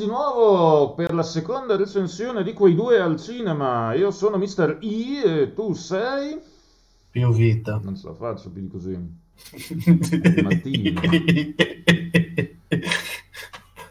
di nuovo per la seconda recensione di quei due al cinema. Io sono Mr. I e tu sei... Più vita. Non ce la faccio più di così.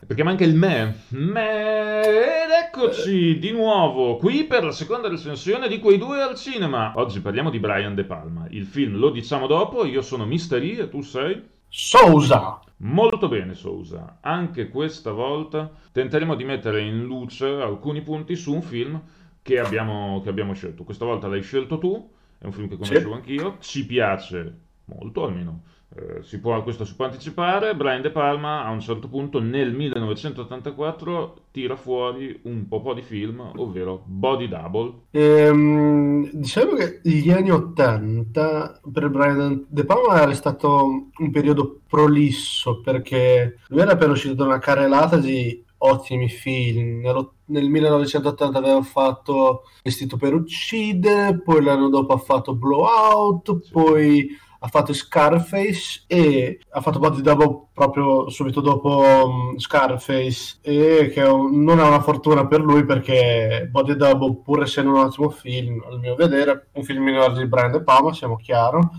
Perché manca il me. Me. Ed eccoci di nuovo qui per la seconda recensione di quei due al cinema. Oggi parliamo di Brian De Palma. Il film lo diciamo dopo. Io sono Mr. I e tu sei... Sousa. Molto bene, Sousa. Anche questa volta tenteremo di mettere in luce alcuni punti su un film che abbiamo, che abbiamo scelto. Questa volta l'hai scelto tu, è un film che conoscevo Sì. anch'io, ci piace molto almeno. Eh, si può, questo si può anticipare. Brian De Palma a un certo punto nel 1984 tira fuori un po', po' di film, ovvero Body Double. Ehm, diciamo che gli anni 80 per Brian De Palma era stato un periodo prolisso perché lui era appena uscito da una carrellata di ottimi film. Nello- Nel 1980 aveva fatto Vestito per uccidere, poi l'anno dopo ha fatto Blowout, Sì. poi ha fatto Scarface e ha fatto Body Double proprio subito dopo um, Scarface e che non è una fortuna per lui perché Body Double pur essendo un ottimo film al mio vedere un film minore di Brian De Palma siamo chiaro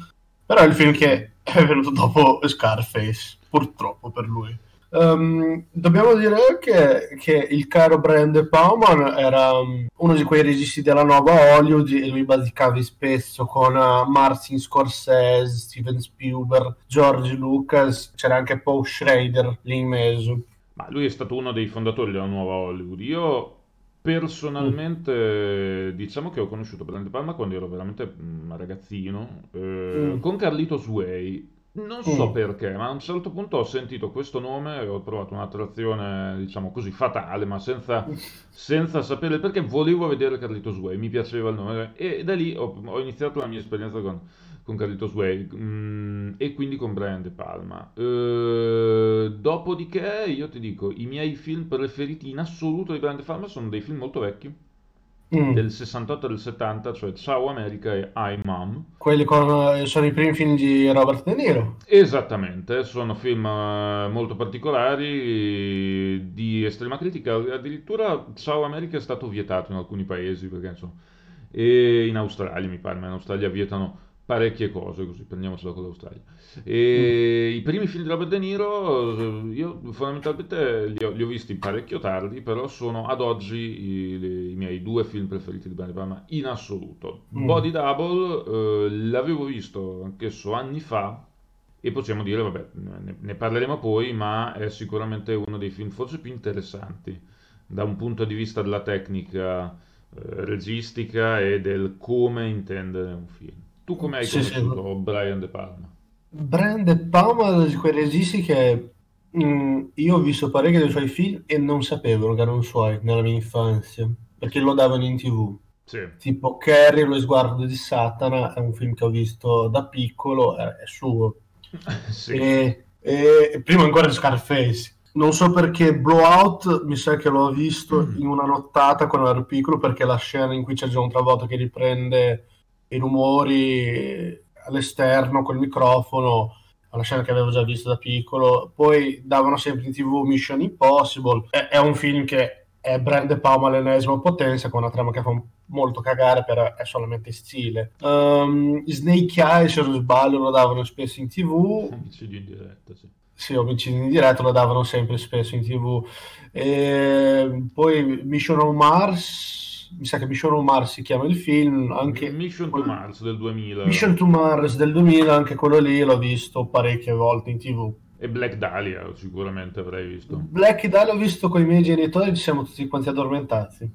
però è il film che è venuto dopo Scarface purtroppo per lui Ehm, dobbiamo dire anche che il caro Brian De Palma era um, uno di quei registi della nuova Hollywood e lui basicavi spesso con uh, Martin Scorsese, Steven Spielberg, George Lucas, c'era anche Paul Schrader lì in mezzo. Ma lui è stato uno dei fondatori della nuova Hollywood. Io personalmente diciamo che ho conosciuto Brian De Palma quando ero veramente mm, ragazzino, eh, Mm. con Carlitos Way. Non so Mm. perché, ma a un certo punto ho sentito questo nome e ho trovato un'attrazione, diciamo così, fatale, ma senza, senza sapere il perché. Volevo vedere Carlitos Way, mi piaceva il nome e da lì ho, ho iniziato la mia esperienza con, con Carlitos Way mm, e quindi con Brian De Palma. Eh, dopodiché io ti dico, i miei film preferiti in assoluto di Brian De Palma sono dei film molto vecchi, Mm. del 68 e del 70, cioè Ciao America e I Mom. Quelli con, eh, sono i primi film di Robert De Niro. Esattamente, sono film eh, molto particolari, di estrema critica, addirittura Ciao America è stato vietato in alcuni paesi, perché insomma, e in Australia mi pare, ma in Australia vietano parecchie cose, così prendiamocela con l'Australia. E i primi film di Robert De Niro, eh, io fondamentalmente li ho, li ho visti parecchio tardi, però sono ad oggi i, i miei due film preferiti di Brian Palma in assoluto. Mm. Body Double eh, l'avevo visto anch'esso anni fa, e possiamo dire, vabbè, ne, ne parleremo poi, ma è sicuramente uno dei film forse più interessanti da un punto di vista della tecnica eh, registica e del come intendere un film. Tu come hai Sì, sì. conosciuto Brian De Palma? Brian De Palma è di quei registi che mm, io ho visto parecchi dei suoi film e non sapevo che erano suoi nella mia infanzia, perché lo davano in TV. Sì, Tipo Carrie, lo sguardo di Satana, è un film che ho visto da piccolo, è, è suo. sì. E, e prima ancora di Scarface. Non so perché Blowout mi sa che l'ho visto Mm. in una nottata quando ero piccolo, perché la scena in cui c'è John Travolta che riprende i rumori all'esterno col microfono, è una scena che avevo già visto da piccolo. Poi davano sempre in TV Mission Impossible. È, è un film che è Brand Palma all'ennesima potenza, con una trama che fa molto cagare, però è solamente stile. Um, Snake Eye, se non sbaglio, lo davano spesso in TV. Omicidio in diretta, sì. Sì, omicidi in diretta lo davano sempre spesso in TV. E poi Mission on Mars, mi sa che Mission on Mars si chiama il film, anche Mission to Mars del 2000 Mission to Mars del 2000, anche quello lì l'ho visto parecchie volte in TV. e Black Dahlia sicuramente avrei visto. Black Dahlia l'ho visto con i miei genitori, ci siamo tutti quanti addormentati.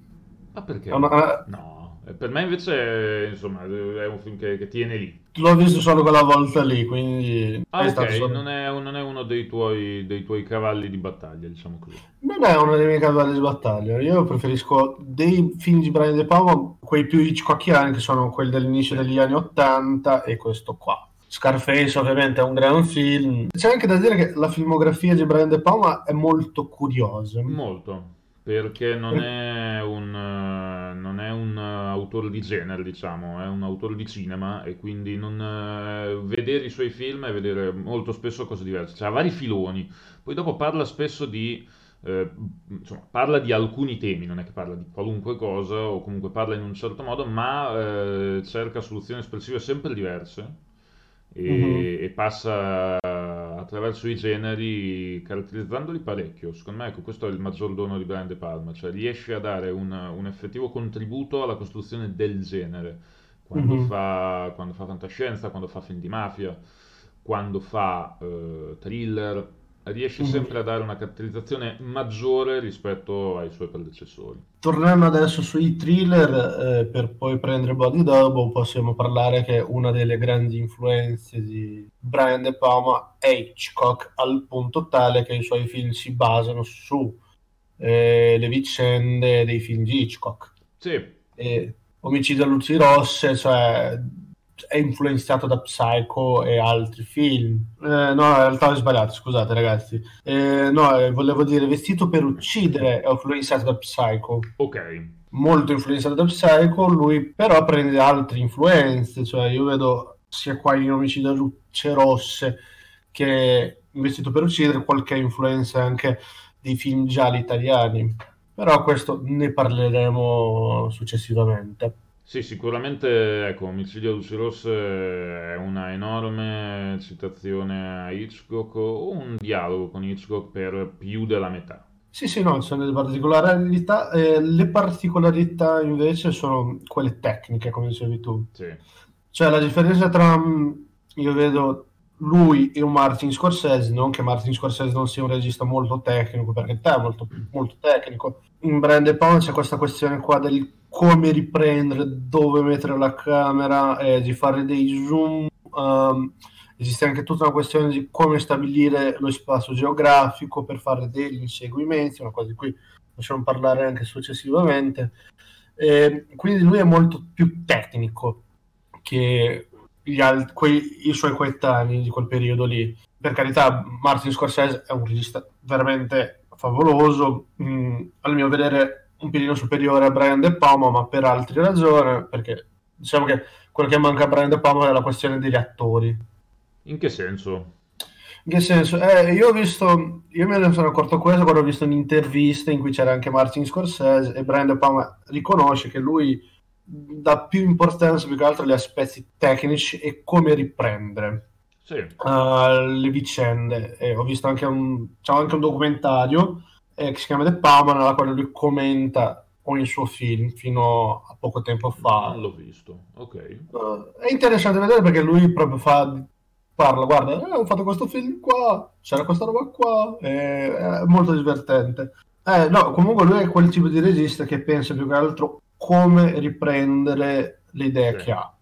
Ma perché? È una- No, eh, per me invece insomma è un film che, che tiene lì. L'ho visto solo quella volta lì, quindi Ah, è ok, solo- non è, non è uno dei tuoi, dei tuoi cavalli di battaglia, diciamo così. Non è uno dei miei cavalli di battaglia. Io preferisco dei film di Brian De Palma, quei più Hitchcockiani, che sono quelli dell'inizio degli anni 80, e questo qua. Scarface ovviamente è un gran film. C'è anche da dire che la filmografia di Brian De Palma è molto curiosa. Molto, perché non è un, eh, non è un uh, autore di genere, diciamo, è un autore di cinema e quindi non, uh, vedere i suoi film è vedere molto spesso cose diverse. Cioè, ha vari filoni. Poi dopo parla spesso di... Eh, insomma, parla di alcuni temi, non è che parla di qualunque cosa o comunque parla in un certo modo, ma eh, cerca soluzioni espressive sempre diverse e, Mhm. e passa attraverso i generi caratterizzandoli parecchio. Secondo me, ecco, questo è il maggior dono di Brian De Palma, cioè riesce a dare un, un effettivo contributo alla costruzione del genere. Quando Mhm. fa, quando fa fantascienza, quando fa film di mafia, quando fa eh, thriller, riesce Mhm. sempre a dare una caratterizzazione maggiore rispetto ai suoi predecessori. Tornando adesso sui thriller, eh, per poi prendere Body Double, possiamo parlare che una delle grandi influenze di Brian De Palma è Hitchcock, al punto tale che i suoi film si basano su eh, le vicende dei film di Hitchcock. Sì, E Omicidio a luci rosse, cioè è influenzato da Psycho e altri film. Eh, no, in realtà ho sbagliato, scusate ragazzi. Eh, no, eh, volevo dire Vestito per uccidere è influenzato da Psycho ok. molto influenzato da Psycho, lui però prende altre influenze, cioè io vedo sia qua in Omicidio a Luce Rosse che Vestito per uccidere qualche influenza anche dei film gialli italiani, però questo ne parleremo successivamente. Sì, sicuramente, ecco, Omicidio a luci rosse è una enorme citazione a Hitchcock o un dialogo con Hitchcock per più della metà. Sì, sì, no, sono delle particolarità, eh, le particolarità invece sono quelle tecniche, come dicevi tu. Sì, Cioè, la differenza tra, mh, io vedo lui e un Martin Scorsese, non che Martin Scorsese non sia un regista molto tecnico, perché te è molto, molto tecnico. In Brian De Palma c'è questa questione qua del come riprendere, dove mettere la camera, eh, di fare dei zoom. ehm, esiste anche tutta una questione di come stabilire lo spazio geografico per fare degli inseguimenti, una cosa di cui possiamo parlare anche successivamente. Eh, quindi lui è molto più tecnico che gli al- quei- i suoi coetanei di quel periodo lì. Per carità, Martin Scorsese è un regista veramente favoloso, mh, al mio vedere un pelino superiore a Brian De Palma, ma per altre ragioni, perché diciamo che quello che manca a Brian De Palma è la questione degli attori. in che senso? In che senso? Eh, io ho visto, io me ne sono accorto questo quando ho visto un'intervista in cui c'era anche Martin Scorsese e Brian De Palma riconosce che lui dà più importanza più che altro agli aspetti tecnici e come riprendere Sì, uh, le vicende. E ho visto anche un, c'è anche un documentario eh, che si chiama The Palma nella quale lui commenta ogni suo film fino a poco tempo fa. non l'ho visto. Ok. Uh, è interessante vedere perché lui proprio fa, parla, guarda, eh, ho fatto questo film qua, c'era questa roba qua, e- è molto divertente. Eh, no, comunque lui è quel tipo di regista che pensa più che altro come riprendere le idee Sì. che ha.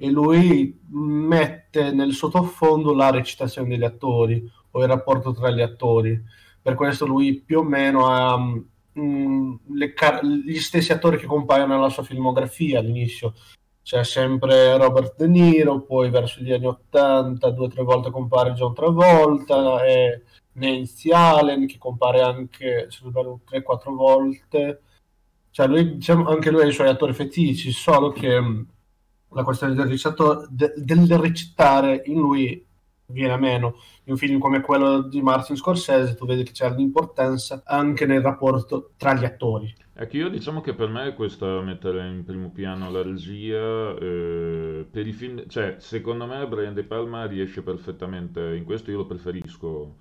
E lui mette nel sottofondo la recitazione degli attori o il rapporto tra gli attori. Per questo lui più o meno ha mm, le car- gli stessi attori che compaiono nella sua filmografia all'inizio. C'è sempre Robert De Niro, poi verso gli anni 80 due o tre volte compare John Travolta e Nancy Allen che compare anche, se non sbaglio, 3-4 volte. Cioè lui, diciamo, anche lui ha i suoi attori fetici, solo che mh, la questione del, recitato- de- del recitare in lui viene meno. In un film come quello di Martin Scorsese tu vedi che c'è l'importanza anche nel rapporto tra gli attori. Ecco, io diciamo che per me questa mettere in primo piano la regia, eh, per i film, cioè secondo me Brian De Palma riesce perfettamente, in questo io lo preferisco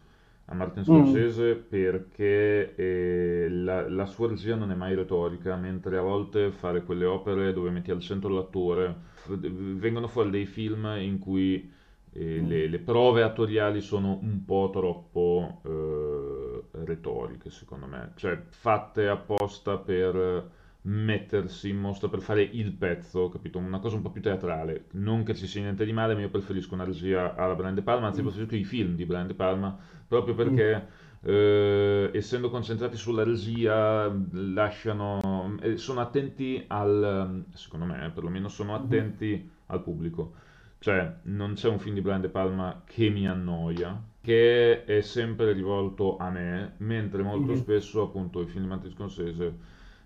a Martin Mm, Scorsese perché eh, la, la sua regia non è mai retorica, mentre a volte fare quelle opere dove metti al centro l'attore, f- vengono fuori dei film in cui le, le prove attoriali sono un po' troppo eh, retoriche, secondo me, cioè fatte apposta per mettersi in mostra, per fare il pezzo, capito? Una cosa un po' più teatrale. Non che ci sia niente di male, ma io preferisco una regia alla Brian De Palma, anzi preferisco i film di Brian De Palma, proprio mm, perché eh, essendo concentrati sulla regia, lasciano, eh, sono attenti al, secondo me, eh, perlomeno sono mhm, attenti al pubblico. Cioè, non c'è un film di Brian De Palma che mi annoia, che è sempre rivolto a me, mentre molto mhm, spesso, appunto, i film di Martin Scorsese,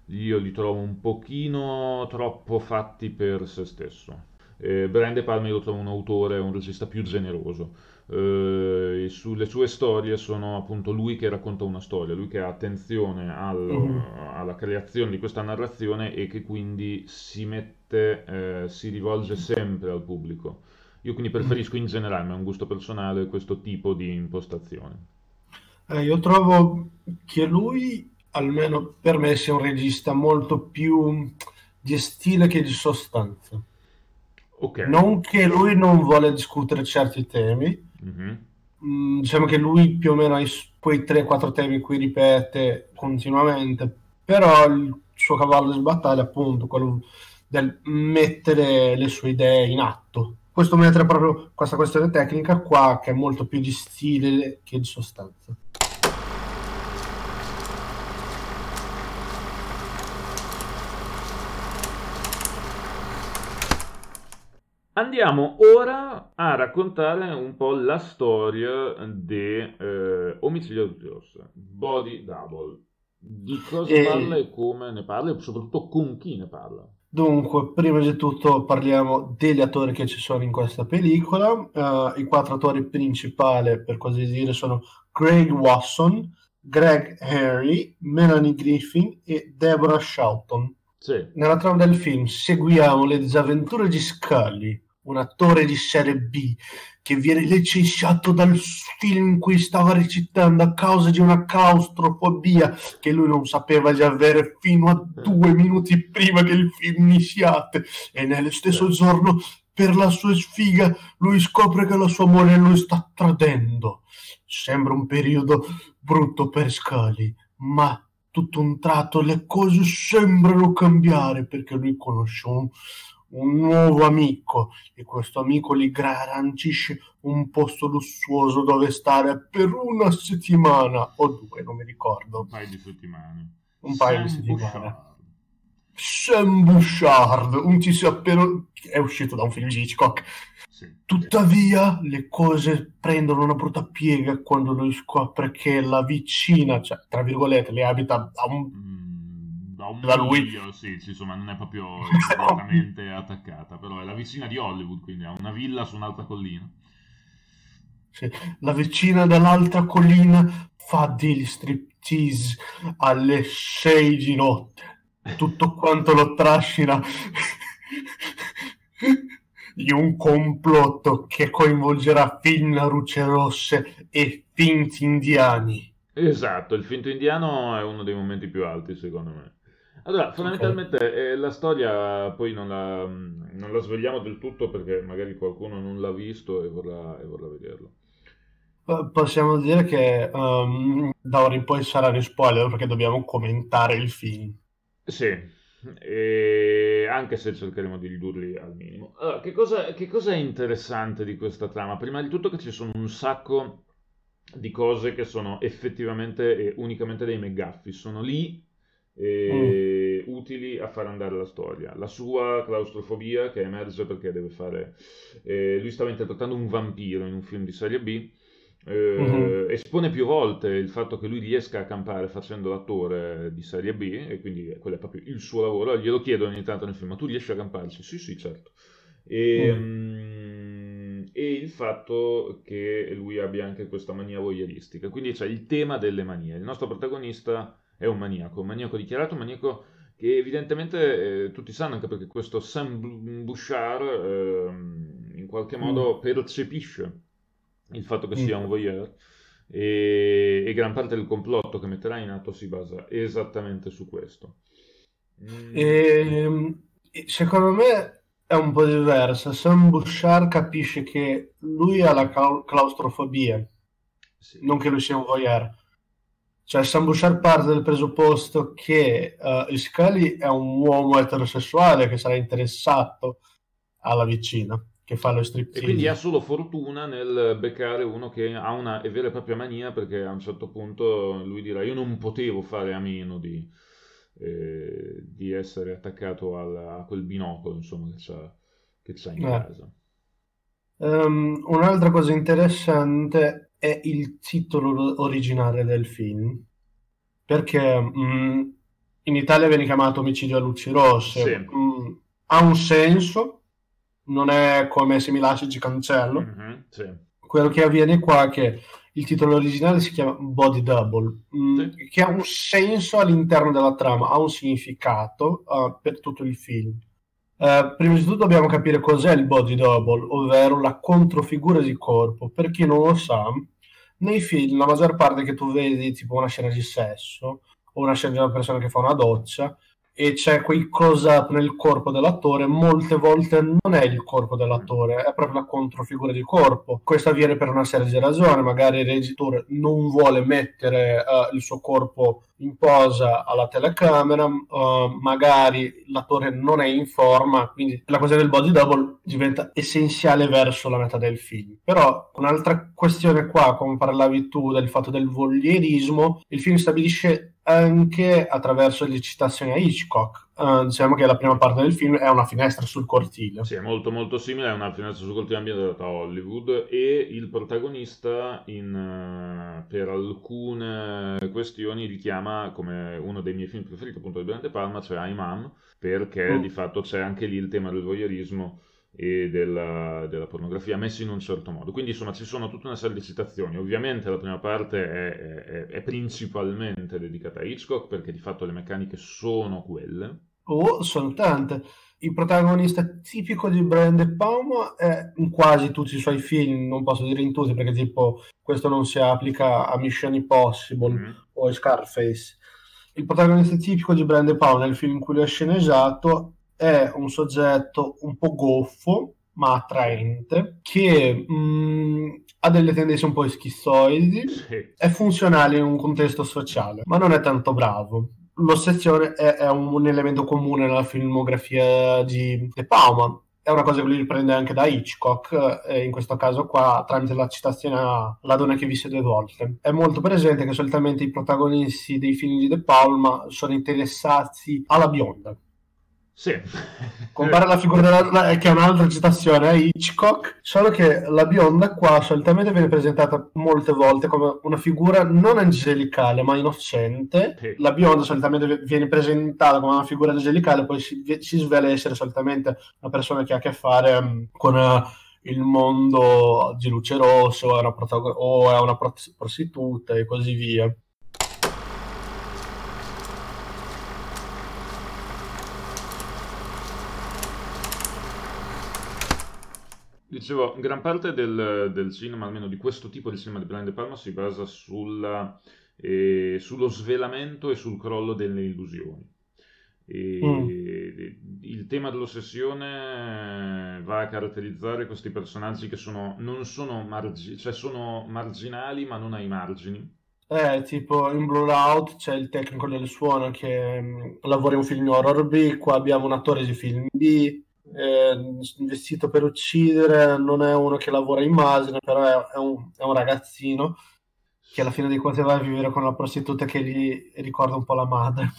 io li trovo un pochino troppo fatti per se stesso. Eh, Brian De Palma io lo trovo un autore, un regista più generoso. Eh, sulle sue storie sono appunto lui che racconta una storia, lui che ha attenzione al, Mhm. alla creazione di questa narrazione e che quindi si mette, eh, si rivolge sempre al pubblico. Io quindi preferisco in generale, ma è un gusto personale, questo tipo di impostazione. Eh, io trovo che lui, almeno per me, sia un regista molto più di stile che di sostanza. Ok. Non che lui non vuole discutere certi temi, Mhm. mm, diciamo che lui più o meno ha quei 3-4 temi in cui ripete continuamente, però il suo cavallo di battaglia è appunto quello del mettere le sue idee in atto. Questo mentre proprio questa questione tecnica qua, che è molto più di stile che di sostanza. Andiamo ora a raccontare un po' la storia di eh, Omicidio rossi, Body Double. Di cosa E- parla e come ne parla e soprattutto con chi ne parla. Dunque, prima di tutto parliamo degli attori che ci sono in questa pellicola. Eh, I quattro attori principali, per così dire, sono Craig Wasson, Greg Henry, Melanie Griffin e Deborah Shelton. Sì, Nella trama del film seguiamo le disavventure di Scully, un attore di serie B che viene licenziato dal film in cui stava recitando a causa di una claustrofobia che lui non sapeva di avere fino a due minuti prima che il film iniziate e nello stesso giorno per la sua sfiga lui scopre che la sua moglie lo sta tradendo. Sembra un periodo brutto per Scully, ma tutto un tratto le cose sembrano cambiare perché lui conosce un, un nuovo amico e questo amico gli garantisce un posto lussuoso dove stare per una settimana o due, non mi un ricordo, paio di settimane. un paio di Sam settimane. Bouchard. Sam Bouchard, un tizio appena è uscito da un film di Hitchcock. Sì. Tuttavia, le cose prendono una brutta piega quando lui scopre che la vicina, cioè, tra virgolette, le abita a un Mm, da un Da lui. miglio, sì, sì, insomma, non è proprio direttamente attaccata, però è la vicina di Hollywood, quindi ha una villa su un'altra collina. Sì, la vicina dall'altra collina fa degli striptease alle 6 di notte. Tutto quanto lo trascina di un complotto che coinvolgerà film luce rosse e finti indiani. Esatto, il finto indiano è uno dei momenti più alti, secondo me. Allora, fondamentalmente eh, la storia poi non la, non la svegliamo del tutto perché magari qualcuno non l'ha visto e vorrà, e vorrà vederlo. Possiamo dire che ehm, da ora in poi saranno spoiler perché dobbiamo commentare il film. Sì, e anche se cercheremo di ridurli al minimo. Allora, che cosa, che cosa è interessante di questa trama? Prima di tutto che ci sono un sacco di cose che sono effettivamente e unicamente dei McGuffey, sono lì e utili a far andare la storia. La sua claustrofobia che emerge perché deve fare... eh, lui stava interpretando un vampiro in un film di serie B. eh, Mhm. espone più volte il fatto che lui riesca a campare facendo l'attore di serie B e quindi quello è proprio il suo lavoro. Glielo chiedo ogni tanto nel film: Ma tu riesci a camparci? Sì, sì, certo. E, mm, e il fatto che lui abbia anche questa mania voyeuristica. Quindi c'è il tema delle manie. Il nostro protagonista è un maniaco, un maniaco dichiarato, un maniaco che evidentemente eh, tutti sanno anche perché questo Sam Bouchard ehm, in qualche modo percepisce il fatto che sia un voyeur e, e gran parte del complotto che metterà in atto si basa esattamente su questo. Mm, Ehm, E, secondo me è un po' diversa. Sam Bouchard capisce che lui ha la clau- claustrofobia, sì. non che lui sia un voyeur. Cioè, Sam Bouchard parte dal presupposto che eh, Scully è un uomo eterosessuale che sarà interessato alla vicina, che fa lo E striptease. quindi ha solo fortuna nel beccare uno che ha una vera e propria mania, perché a un certo punto lui dirà: Io non potevo fare a meno di, eh, di essere attaccato al- a quel binocolo, insomma, che c'ha, che c'ha in Eh. casa. Ehm, un'altra cosa interessante è il titolo originale del film, perché mh, in Italia viene chiamato omicidio a luci rosse. Sì. Mm, ha un senso, non è come se mi lasci ci cancello. Mm-hmm, sì. Quello che avviene qua è che il titolo originale si chiama Body Double, mm, Sì. che ha un senso all'interno della trama, ha un significato uh, per tutto il film. Uh, prima di tutto dobbiamo capire cos'è il body double, ovvero la controfigura di corpo. Per chi non lo sa, nei film la maggior parte che tu vedi, tipo una scena di sesso o una scena di una persona che fa una doccia, e c'è quel close-up nel corpo dell'attore, molte volte non è il corpo dell'attore, è proprio la controfigura di corpo. Questo avviene per una serie di ragioni, magari il regitore non vuole mettere uh, il suo corpo in posa alla telecamera, uh, magari l'attore non è in forma, quindi la cosa del body double diventa essenziale verso la metà del film. Però un'altra questione qua, come parlavi tu del fatto del voglierismo, il film stabilisce anche attraverso le citazioni a Hitchcock. Uh, diciamo che la prima parte del film è una finestra sul cortile. Sì, è molto molto simile, è una finestra sul cortile ambientata a Hollywood e il protagonista in, uh, per alcune questioni richiama come uno dei miei film preferiti appunto di Brian De Palma, cioè Imam, perché mm. di fatto c'è anche lì il tema del voyeurismo e della, della, pornografia messi in un certo modo. Quindi insomma ci sono tutta una serie di citazioni. Ovviamente la prima parte è, è, è principalmente dedicata a Hitchcock perché di fatto le meccaniche sono quelle. Oh, sono tante. Il protagonista tipico di Brian De Palma è in quasi tutti i suoi film, non posso dire in tutti perché tipo questo non si applica a Mission Impossible mm. o a Scarface. Il protagonista tipico di Brian De Palma nel film in cui lui è sceneggiato è un soggetto un po' goffo, ma attraente, che mh, ha delle tendenze un po' schizoidi, sì. è funzionale in un contesto sociale, ma non è tanto bravo. L'ossessione è, è un, un, elemento comune nella filmografia di De Palma. È una cosa che lui riprende anche da Hitchcock, e in questo caso qua tramite la citazione a La donna che visse due volte. È molto presente che solitamente i protagonisti dei film di De Palma sono interessati alla bionda, sì. Compare la figura della, che è un'altra citazione a Hitchcock, solo che la bionda qua solitamente viene presentata molte volte come una figura non angelicale ma innocente. Sì. La bionda solitamente viene presentata come una figura angelicale, poi si, si svela essere solitamente una persona che ha a che fare um, con uh, il mondo di luce rossa o è protagon- o è una prostituta e così via. Dicevo, gran parte del, del, cinema, almeno di questo tipo di cinema di Brian De Palma, si basa sulla, eh, sullo svelamento e sul crollo delle illusioni. Mm. Il tema dell'ossessione va a caratterizzare questi personaggi che sono, non sono, margi- cioè sono marginali ma non ai margini. Eh, tipo in Blue Out c'è il tecnico del suono che mh, lavora in un film horror B, qua abbiamo un attore di film B, vestito per uccidere, non è uno che lavora in immagine, però è, è, un, è, un, ragazzino che alla fine dei conti va a vivere con una prostituta che gli ricorda un po' la madre.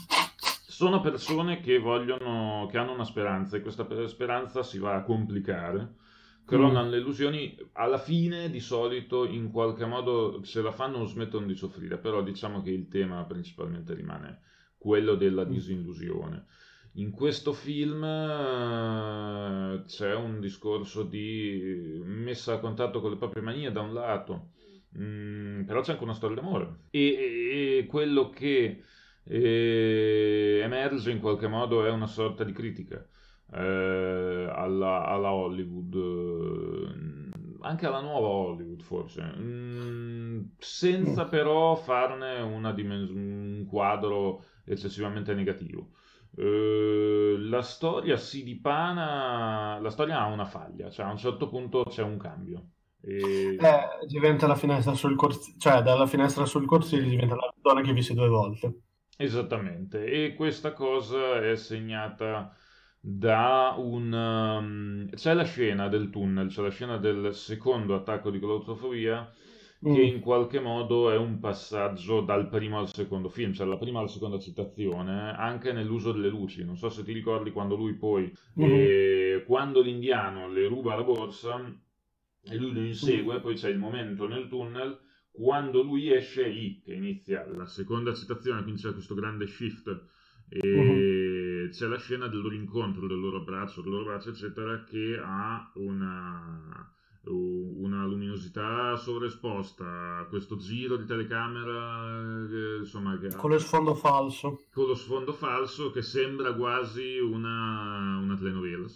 Sono persone che vogliono, che hanno una speranza e questa speranza si va a complicare, crollano mm. le illusioni, alla fine di solito in qualche modo se la fanno smettono di soffrire, però diciamo che il tema principalmente rimane quello della disillusione. In questo film uh, c'è un discorso di messa a contatto con le proprie manie da un lato, mm, però c'è anche una storia d'amore. E, e quello che eh, emerge in qualche modo è una sorta di critica eh, alla, alla, Hollywood, eh, anche alla nuova Hollywood forse, mm, senza però farne dimens- un quadro eccessivamente negativo. Uh, la storia si dipana, la storia ha una faglia, cioè a un certo punto c'è un cambio. E... Eh, diventa la finestra sul cortile, cioè dalla finestra sul cortile diventa la donna che visse due volte. Esattamente, e questa cosa è segnata da un... Um, c'è la scena del tunnel, c'è la scena del secondo attacco di claustrofobia che mm. in qualche modo è un passaggio dal primo al secondo film, cioè la prima alla seconda citazione, anche nell'uso delle luci. Non so se ti ricordi quando lui poi, mm. eh, quando l'indiano le ruba la borsa e lui lo insegue, poi c'è il momento nel tunnel, quando lui esce lì, che inizia la seconda citazione, quindi c'è questo grande shift e uh-huh. c'è la scena del loro incontro, del loro abbraccio, del loro abbraccio, eccetera, che ha una, una luminosità sovraesposta, questo giro di telecamera, eh, insomma, che con lo sfondo falso. Con lo sfondo falso che sembra quasi una, una telenovela,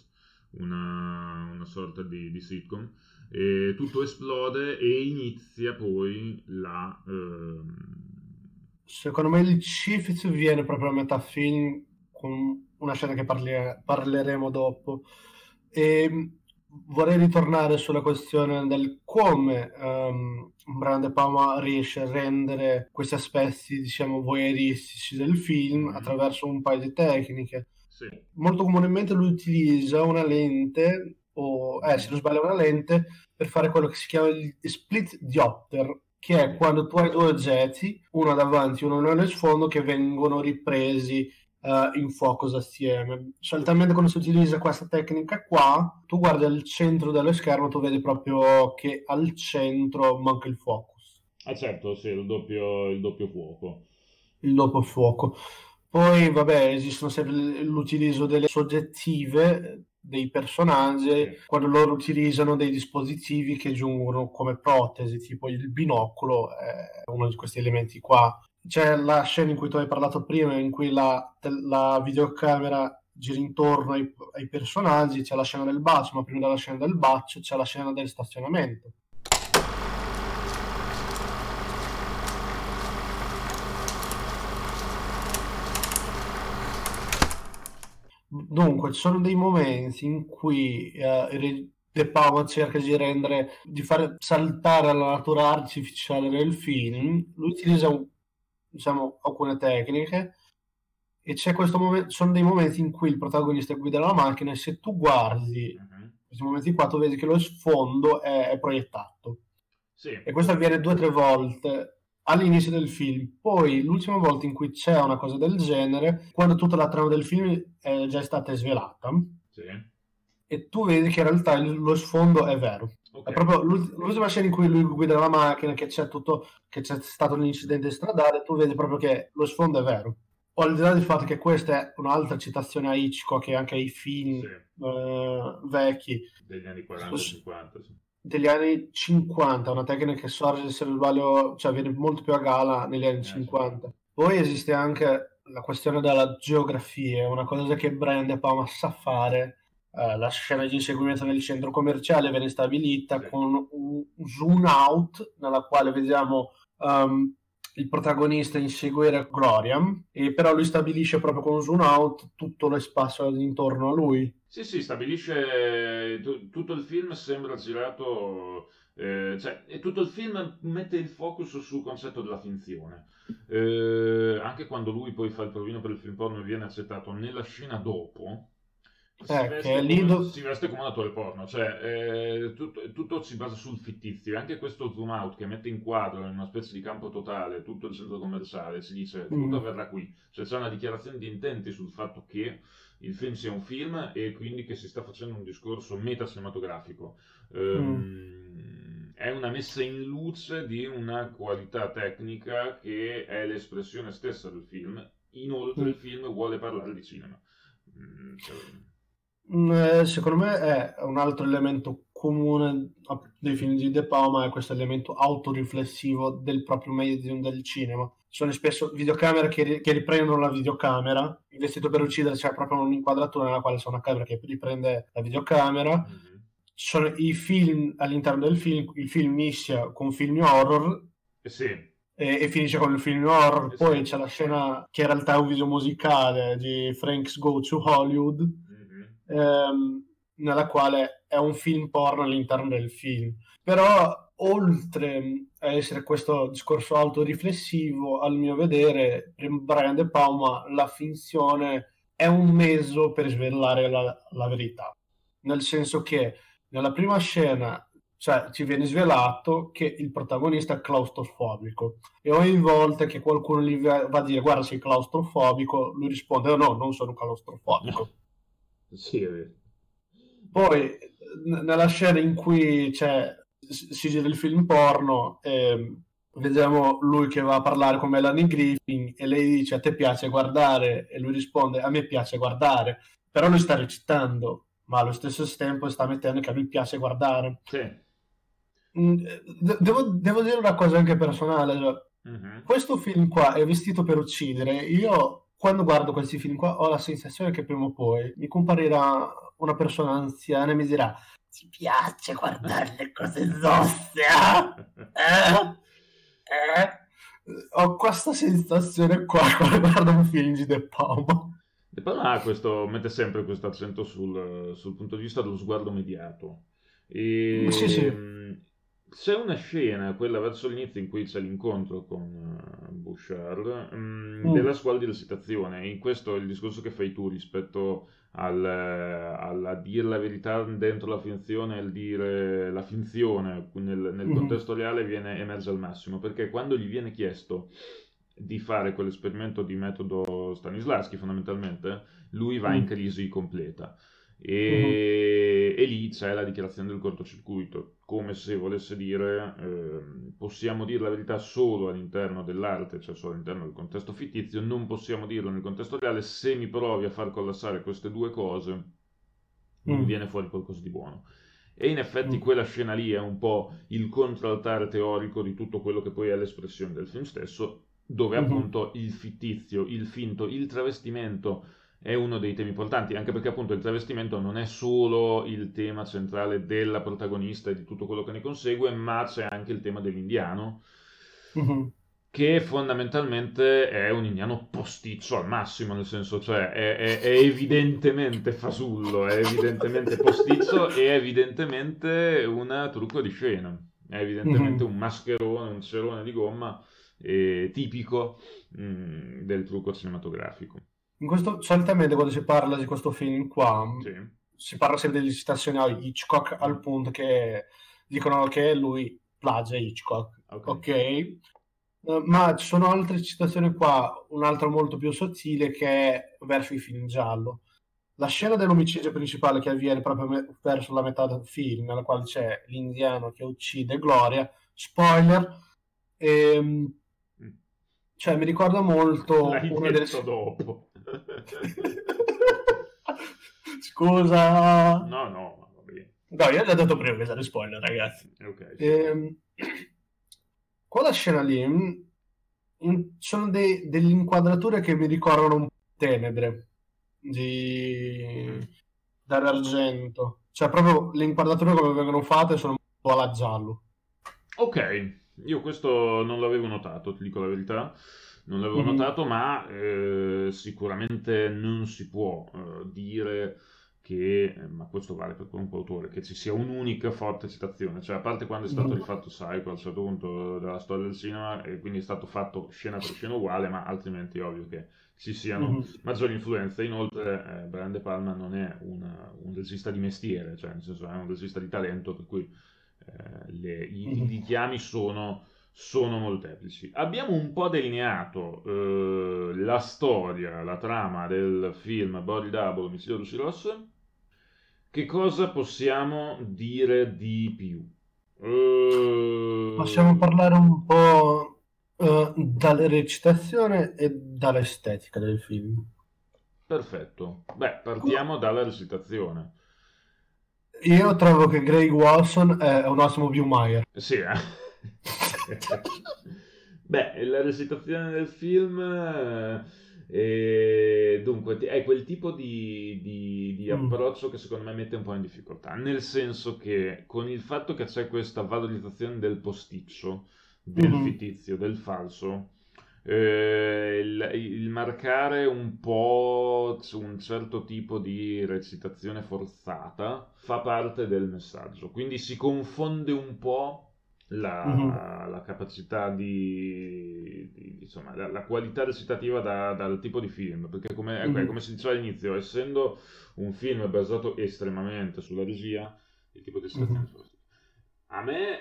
una, una sorta di, di sitcom. E tutto esplode e inizia poi la... Ehm, Secondo me il shift viene proprio a metà film con una scena che parli- parleremo dopo. E vorrei ritornare sulla questione del come um, Brian De Palma riesce a rendere questi aspetti, diciamo, voyeuristici del film mm-hmm. attraverso un paio di tecniche. Sì. Molto comunemente lui utilizza una lente, o eh, se non sbaglio una lente, per fare quello che si chiama il split diopter, che è quando tu hai due oggetti, uno davanti e uno nello sfondo, che vengono ripresi uh, in focus assieme. Solitamente quando si utilizza questa tecnica qua, tu guardi al centro dello schermo, tu vedi proprio che al centro manca il focus. Ah certo, sì, il doppio, il doppio fuoco. Il doppio fuoco. Poi, vabbè, esistono sempre l'utilizzo delle soggettive dei personaggi sì. quando loro utilizzano dei dispositivi che giungono come protesi, tipo il binocolo è uno di questi elementi qua. C'è la scena in cui tu hai parlato prima, in cui la, la videocamera gira intorno ai, ai, personaggi, c'è la scena del bacio, ma prima della scena del bacio c'è la scena del stazionamento. Dunque, ci sono dei momenti in cui eh, De Palma cerca di rendere, di fare saltare la natura artificiale del film. Lui utilizza un, diciamo, alcune tecniche e c'è questo momento, sono dei momenti in cui il protagonista guida la macchina e se tu guardi uh-huh. questi momenti qua tu vedi che lo sfondo è, è proiettato. Sì. E questo avviene due o tre volte all'inizio del film. Poi l'ultima volta in cui c'è una cosa del genere, quando tutta la trama del film è già stata svelata. Sì. E tu vedi che in realtà lo sfondo è vero. Okay. È proprio l'ultima scena in cui lui guida la macchina, che c'è tutto, che c'è stato un incidente stradale, tu vedi proprio che lo sfondo è vero. O al di là del fatto che questa è un'altra citazione a Hitchcock e anche ai film sì. eh, vecchi degli anni 40-50, sì degli anni 50, una tecnica che sorge se non sbaglio, cioè viene molto più a gala negli anni 50. Eh, Poi esiste anche la questione della geografia, una cosa che Brian De Palma sa fare. Eh, la scena di inseguimento nel centro commerciale viene stabilita con un zoom out nella quale vediamo um, il protagonista inseguire Gloria, e però lui stabilisce proprio con zoom out tutto lo spazio intorno a lui. Sì, sì, stabilisce t- tutto il film sembra girato, eh, cioè e tutto il film mette il focus sul concetto della finzione. Eh, anche quando lui poi fa il provino per il film porno e viene accettato nella scena dopo, si, eh, veste come, si, veste come, un attore porno, cioè eh, tutto, tutto, si basa sul fittizio. Anche questo zoom out che mette in quadro in una specie di campo totale tutto il centro commerciale, si dice mm. tutto avverrà qui. Cioè c'è una dichiarazione di intenti sul fatto che il film sia un film e quindi che si sta facendo un discorso metacinematografico. Um, mm. È una messa in luce di una qualità tecnica che è l'espressione stessa del film. Inoltre mm. il film vuole parlare di cinema. Mm, cioè, Mm, eh, secondo me è un altro elemento comune dei film di De Palma è questo elemento autoriflessivo del proprio medium del cinema. Sono spesso videocamere che, che riprendono la videocamera. Il vestito per uccidere c'è proprio un'inquadratura nella quale c'è una camera che riprende la videocamera. Mm-hmm. Sono i film all'interno del film. Il film inizia con film horror. Eh sì. E, finisce con il film horror. Eh Poi c'è la scena che in realtà è un video musicale di Frank's Go to Hollywood ehm, nella quale è un film porno all'interno del film. Però oltre a essere questo discorso autoriflessivo, al mio vedere, per Brian De Palma la finzione è un mezzo per svelare la, la verità. Nel senso che nella prima scena cioè ci viene svelato che il protagonista è claustrofobico e ogni volta che qualcuno gli va a dire guarda sei claustrofobico lui risponde no non sono claustrofobico Sì, è vero. Poi, n- nella scena in cui c'è, si gira il film porno, eh, vediamo lui che va a parlare con Melanie Griffin e lei dice a te piace guardare e lui risponde a me piace guardare, però lui sta recitando, ma allo stesso tempo sta mettendo che a lui piace guardare. Sì. Mm, devo, devo, dire una cosa anche personale. Mm-hmm. Questo film qua è vestito per uccidere. Io quando guardo questi film qua ho la sensazione che prima o poi mi comparirà una persona anziana e mi dirà ti piace guardare le cose zosse? Eh? Eh? Ho questa sensazione qua quando guardo un film di De Palma. De Palma questo, mette sempre questo accento sul, sul, punto di vista dello sguardo mediato. E, sì, sì. C'è una scena, quella verso l'inizio, in cui c'è l'incontro con uh, Bouchard, um, mm. della scuola di recitazione. In questo è il discorso che fai tu rispetto al, al dire la verità dentro la finzione e il dire la finzione nel, nel mm. contesto reale viene emerge al massimo. Perché quando gli viene chiesto di fare quell'esperimento di metodo Stanislavski, fondamentalmente, lui va mm. in crisi completa. E, uh-huh. e, lì c'è la dichiarazione del cortocircuito, come se volesse dire eh, possiamo dire la verità solo all'interno dell'arte, cioè solo all'interno del contesto fittizio, non possiamo dirlo nel contesto reale, se mi provi a far collassare queste due cose non mm. viene fuori qualcosa di buono. E in effetti mm. quella scena lì è un po' il contraltare teorico di tutto quello che poi è l'espressione del film stesso, dove mm-hmm. appunto il fittizio, il finto, il travestimento è uno dei temi importanti, anche perché appunto il travestimento non è solo il tema centrale della protagonista e di tutto quello che ne consegue, ma c'è anche il tema dell'indiano, mm-hmm. che fondamentalmente è un indiano posticcio al massimo, nel senso, cioè è, è, è evidentemente fasullo, è evidentemente posticcio e è evidentemente un trucco di scena, è evidentemente mm-hmm. un mascherone, un cerone di gomma eh, tipico mh, mm, del trucco cinematografico. In questo, solitamente quando si parla di questo film qua, sì. si parla sempre delle citazioni a Hitchcock al punto che dicono che lui plagia Hitchcock. Ok. okay? Uh, ma ci sono altre citazioni qua, un'altra molto più sottile che è verso i film giallo. La scena dell'omicidio principale che avviene proprio me- verso la metà del film, nella quale c'è l'indiano che uccide Gloria, spoiler, ehm, mm. cioè mi ricorda molto L'hai una delle... dopo. Scusa. No, no, va bene. No, io l'ho detto prima che sono spoiler, ragazzi. Ok. Ehm, quella scena lì in, sono dei, delle inquadrature che mi ricordano un po' tenebre di mm. Argento. Cioè, proprio le inquadrature come vengono fatte sono un po' alla giallo. Ok, io questo non l'avevo notato, ti dico la verità non l'avevo mm-hmm. notato, ma eh, sicuramente non si può eh, dire che, eh, ma questo vale per qualunque autore, che ci sia un'unica forte citazione, cioè a parte quando è stato mm-hmm. rifatto Psycho a un certo punto della storia del cinema e quindi è stato fatto scena per scena uguale, ma altrimenti è ovvio che ci siano mm-hmm. maggiori influenze. Inoltre eh, Brian De Palma non è una, un regista di mestiere, cioè nel senso è un regista di talento, per cui eh, le, i, i richiami sono sono molteplici. Abbiamo un po' delineato eh, la storia, la trama del film Body Double, Omicidio Lucy Ross. Che cosa possiamo dire di più? Uh... Possiamo parlare un po' uh, dalla recitazione e dall'estetica del film. Perfetto. Beh, partiamo dalla recitazione. Io trovo che Greg Watson è un ottimo Bill Meyer. Sì, eh? Beh, la recitazione del film... Eh, dunque, è quel tipo di, di, di mm. approccio che secondo me mette un po' in difficoltà, nel senso che con il fatto che c'è questa valorizzazione del posticcio, del mm-hmm. fittizio, del falso, eh, il, il, marcare un po' un certo tipo di recitazione forzata fa parte del messaggio, quindi si confonde un po' la, mm-hmm. la capacità di, di insomma, la, la, qualità recitativa da, dal tipo di film, perché come, mm-hmm. come si diceva all'inizio, essendo un film basato estremamente sulla regia, il tipo di recitazione mm-hmm. a me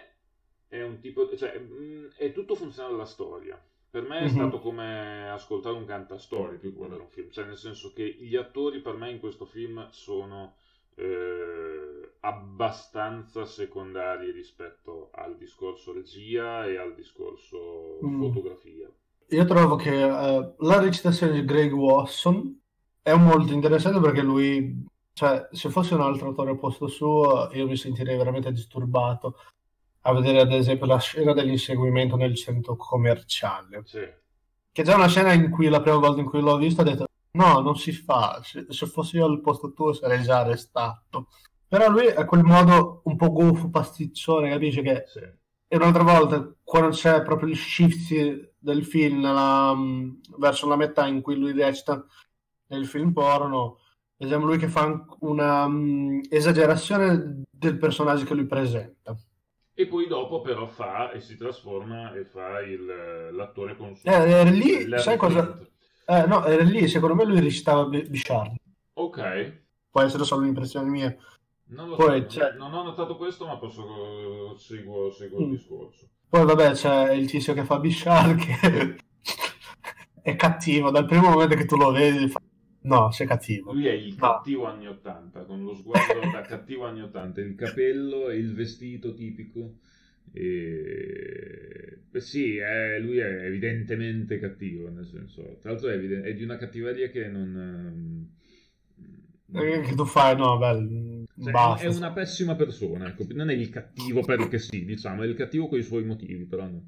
è un tipo, cioè, mm, è tutto funzionale alla storia. Per me è mm-hmm. stato come ascoltare un cantastorie più che guardare un film, cioè nel senso che gli attori per me in questo film sono eh, abbastanza secondari rispetto al discorso regia e al discorso mm. fotografia. Io trovo che uh, la recitazione di Greg Watson è molto interessante perché lui, cioè, se fosse un altro autore al posto suo, io mi sentirei veramente disturbato a vedere ad esempio la scena dell'inseguimento nel centro commerciale. Sì. Che è già una scena in cui la prima volta in cui l'ho vista ho detto no, non si fa, se, se fossi io al posto tuo sarei già arrestato. Però lui ha quel modo un po' goffo, pasticcione, capisci che... Sì. E un'altra volta, quando c'è proprio il shift del film la, verso la metà in cui lui recita nel film porno, vediamo lui che fa una um, esagerazione del personaggio che lui presenta. E poi dopo però fa e si trasforma e fa il, l'attore consumo. Eh, lì, sai cosa? Eh, no, era lì, secondo me lui recitava Bichardi. Ok. Può essere solo un'impressione mia. Non, lo Poi, so, non ho notato questo, ma posso seguo, seguo mm. il discorso. Poi vabbè c'è il tizio che fa Bishar che è cattivo, dal primo momento che tu lo vedi fa... No, sei cattivo. Lui è il cattivo no. anni 80, con lo sguardo da cattivo anni 80, il capello e il vestito tipico. E... Beh, sì, è, lui è evidentemente cattivo, nel senso, tra l'altro è, evidente, è di una cattiveria che non... Eh, che tu fai, no, beh, cioè, è una pessima persona, ecco. non è il cattivo perché sì, diciamo, è il cattivo con i suoi motivi, però no,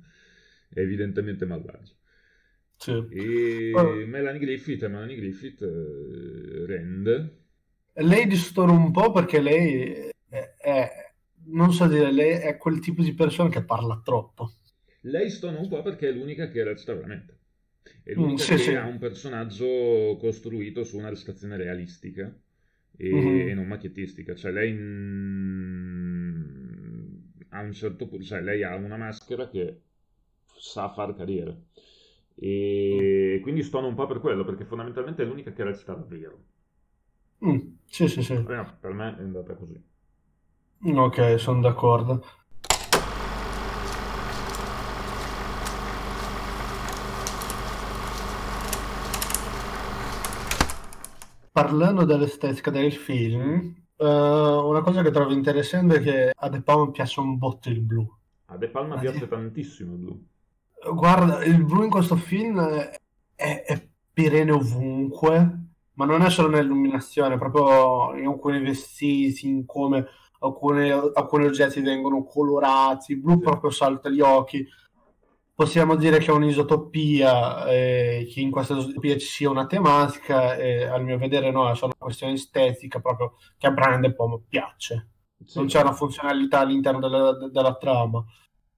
è evidentemente malvagio. Sì. E oh. Melanie Griffith è Melanie Griffith eh, rende. Lei distorce un po' perché lei è, è, non so dire, lei è quel tipo di persona che parla troppo. Lei stona un po' perché è l'unica che recita veramente. È l'unica mm, sì, che sì. ha un personaggio costruito su una recitazione realistica e, mm-hmm. e non macchiettistica. Cioè lei mh, a un certo punto, cioè lei ha una maschera che sa far carriera. E quindi stono un po' per quello, perché fondamentalmente è l'unica che recita davvero. Mm, sì, sì, sì. Per me è andata così. Ok, sono d'accordo. Parlando dell'estetica del film, uh, una cosa che trovo interessante è che a De Palma piace un botto il blu. A De Palma piace di... tantissimo il blu. Guarda, il blu in questo film è, è perenne ovunque, ma non è solo nell'illuminazione, proprio in alcuni vestiti, in come alcuni, alcuni oggetti vengono colorati, il blu proprio salta agli occhi possiamo dire che è un'isotopia, eh, che in questa isotopia ci sia una tematica, e al mio vedere no, è solo una questione estetica proprio che a Brian De Palma piace. Sì. Non c'è una funzionalità all'interno della, della, trama.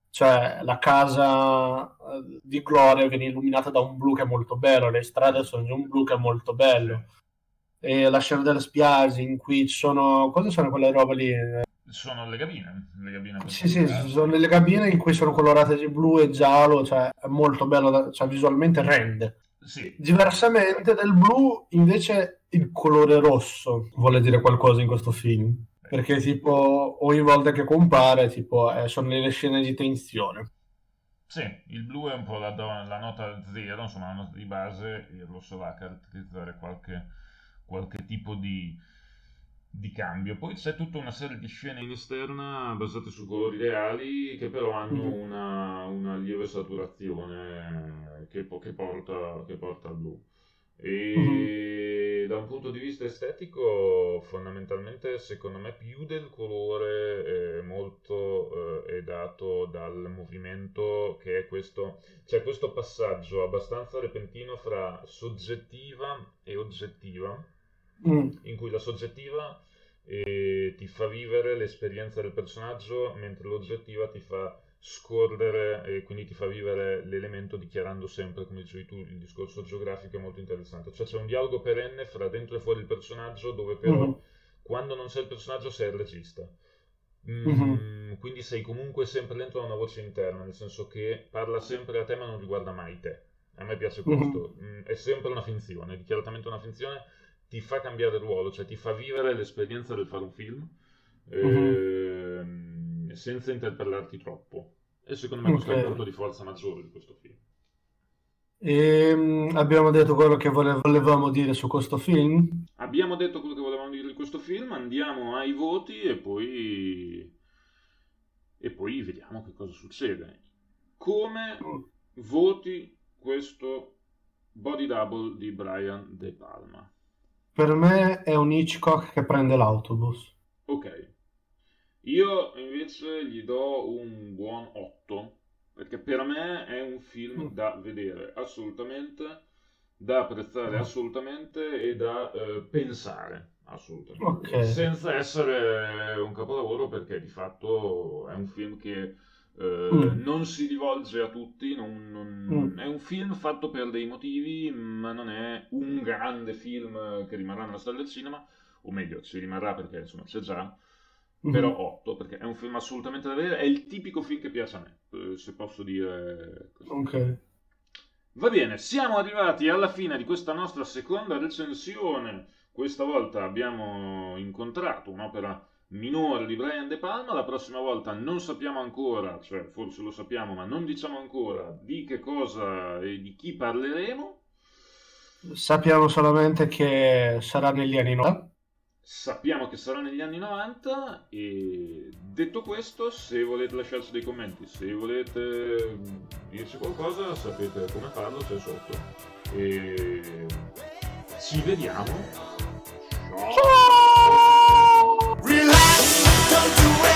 Cioè, la casa eh, di Gloria viene illuminata da un blu che è molto bello, le strade sono di un blu che è molto bello. E la scena delle spiagge in cui ci sono... Cosa sono quelle robe lì? Sono le cabine. Le cabine sì, sì, sono le cabine in cui sono colorate di blu e giallo, cioè è molto bello, da, cioè visualmente rende. Sì. Diversamente del blu, invece il colore rosso vuole dire qualcosa in questo film. Perché tipo ogni volta che compare tipo, eh, sono le scene di tensione. Sì, il blu è un po' la, la nota zero, insomma la nota di base, il rosso va a caratterizzare qualche, qualche tipo di, di cambio. Poi c'è tutta una serie di scene in esterna basate su colori reali che però hanno mhm. una, una lieve saturazione che, che, porta, che porta al blu. E mm-hmm. da un punto di vista estetico, fondamentalmente, secondo me, più del colore eh, molto eh, è dato dal movimento che è questo, c'è questo passaggio abbastanza repentino fra soggettiva e oggettiva mm. in cui la soggettiva eh, ti fa vivere l'esperienza del personaggio, mentre l'oggettiva ti fa scorrere e quindi ti fa vivere l'elemento dichiarando sempre, come dicevi tu, il discorso geografico è molto interessante. Cioè c'è un dialogo perenne fra dentro e fuori il personaggio dove però mm-hmm. quando non sei il personaggio sei il regista. Mm, mm-hmm. Quindi sei comunque sempre dentro a una voce interna, nel senso che parla sempre a te ma non riguarda mai te. A me piace questo. Mm-hmm. Mm, è sempre una finzione, è dichiaratamente una finzione ti fa cambiare ruolo, cioè ti fa vivere l'esperienza del fare un film uh-huh. senza interpellarti troppo. E secondo me okay. questo è il punto di forza maggiore di questo film. E, ehm, abbiamo detto quello che vole- volevamo dire su questo film? Abbiamo detto quello che volevamo dire di questo film film, andiamo ai voti e poi, e poi vediamo che cosa succede. Come voti questo Body Double di Brian De Palma? Per me è un Hitchcock che prende l'autobus. Ok. Io invece gli do un buon 8 perché per me è un film mm. da vedere assolutamente, da apprezzare mm. assolutamente e da eh, pensare assolutamente, okay. senza essere un capolavoro perché di fatto è un film che eh, mm. non si rivolge a tutti, non, non, mm. è un film fatto per dei motivi, ma non è un grande film che rimarrà nella storia del cinema, o meglio, ci rimarrà perché insomma c'è già, mm-hmm. però 8 perché è un film assolutamente da vedere, è il tipico film che piace a me, eh, se posso dire così. Ok. Va bene, siamo arrivati alla fine di questa nostra seconda recensione. Questa volta abbiamo incontrato un'opera minore di Brian De Palma. La prossima volta non sappiamo ancora, cioè forse lo sappiamo, ma non diciamo ancora di che cosa e di chi parleremo. Sappiamo solamente che sarà negli anni 90 sappiamo che sarà negli anni 90 e detto questo se volete lasciarci dei commenti se volete dirci qualcosa sapete come farlo c'è sotto e ci vediamo don't do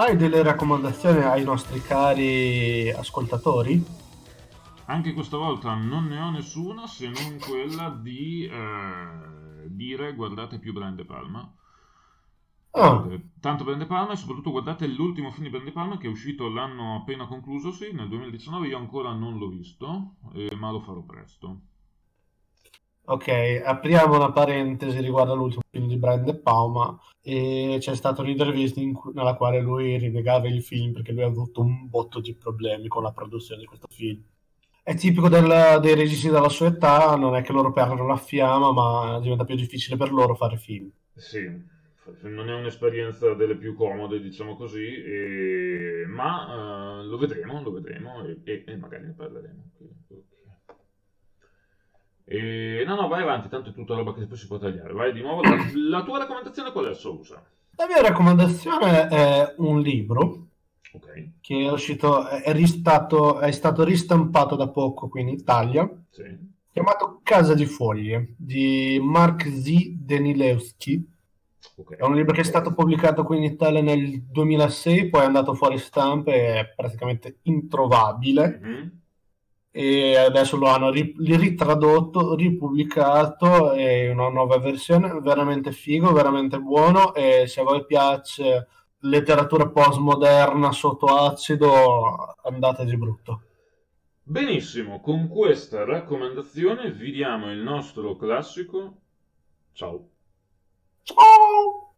hai delle raccomandazioni ai nostri cari ascoltatori? Anche questa volta non ne ho nessuna se non quella di eh, dire guardate più Brande Palma. Oh. Tanto Brande Palma e soprattutto guardate l'ultimo film di Brande Palma che è uscito l'anno appena conclusosi, nel 2019, io ancora non l'ho visto, eh, ma lo farò presto. Ok, apriamo una parentesi riguardo all'ultimo film di Brian De Palma e c'è stata un'intervista cui, nella quale lui rinnegava il film perché lui ha avuto un botto di problemi con la produzione di questo film. È tipico del, dei registi della sua età, non è che loro perdono la fiamma, ma diventa più difficile per loro fare film. Sì, non è un'esperienza delle più comode, diciamo così, e... ma uh, lo vedremo, lo vedremo e, e, magari ne parleremo. E... No, no, vai avanti, tanto è tutta roba che poi si può tagliare. Vai di nuovo. La, la tua raccomandazione qual è, Sousa? La mia raccomandazione è un libro okay. che è uscito, è, ristato, è stato ristampato da poco qui in Italia, sì. chiamato Casa di Foglie di Mark Z. Denilewski. Okay. È un libro che è stato pubblicato qui in Italia nel 2006, poi è andato fuori stampa e è praticamente introvabile. Mm-hmm e adesso lo hanno ritradotto, ripubblicato è una nuova versione, veramente figo, veramente buono e se a voi piace letteratura postmoderna sotto acido andate di brutto. Benissimo, con questa raccomandazione vi diamo il nostro classico. Ciao. Ciao.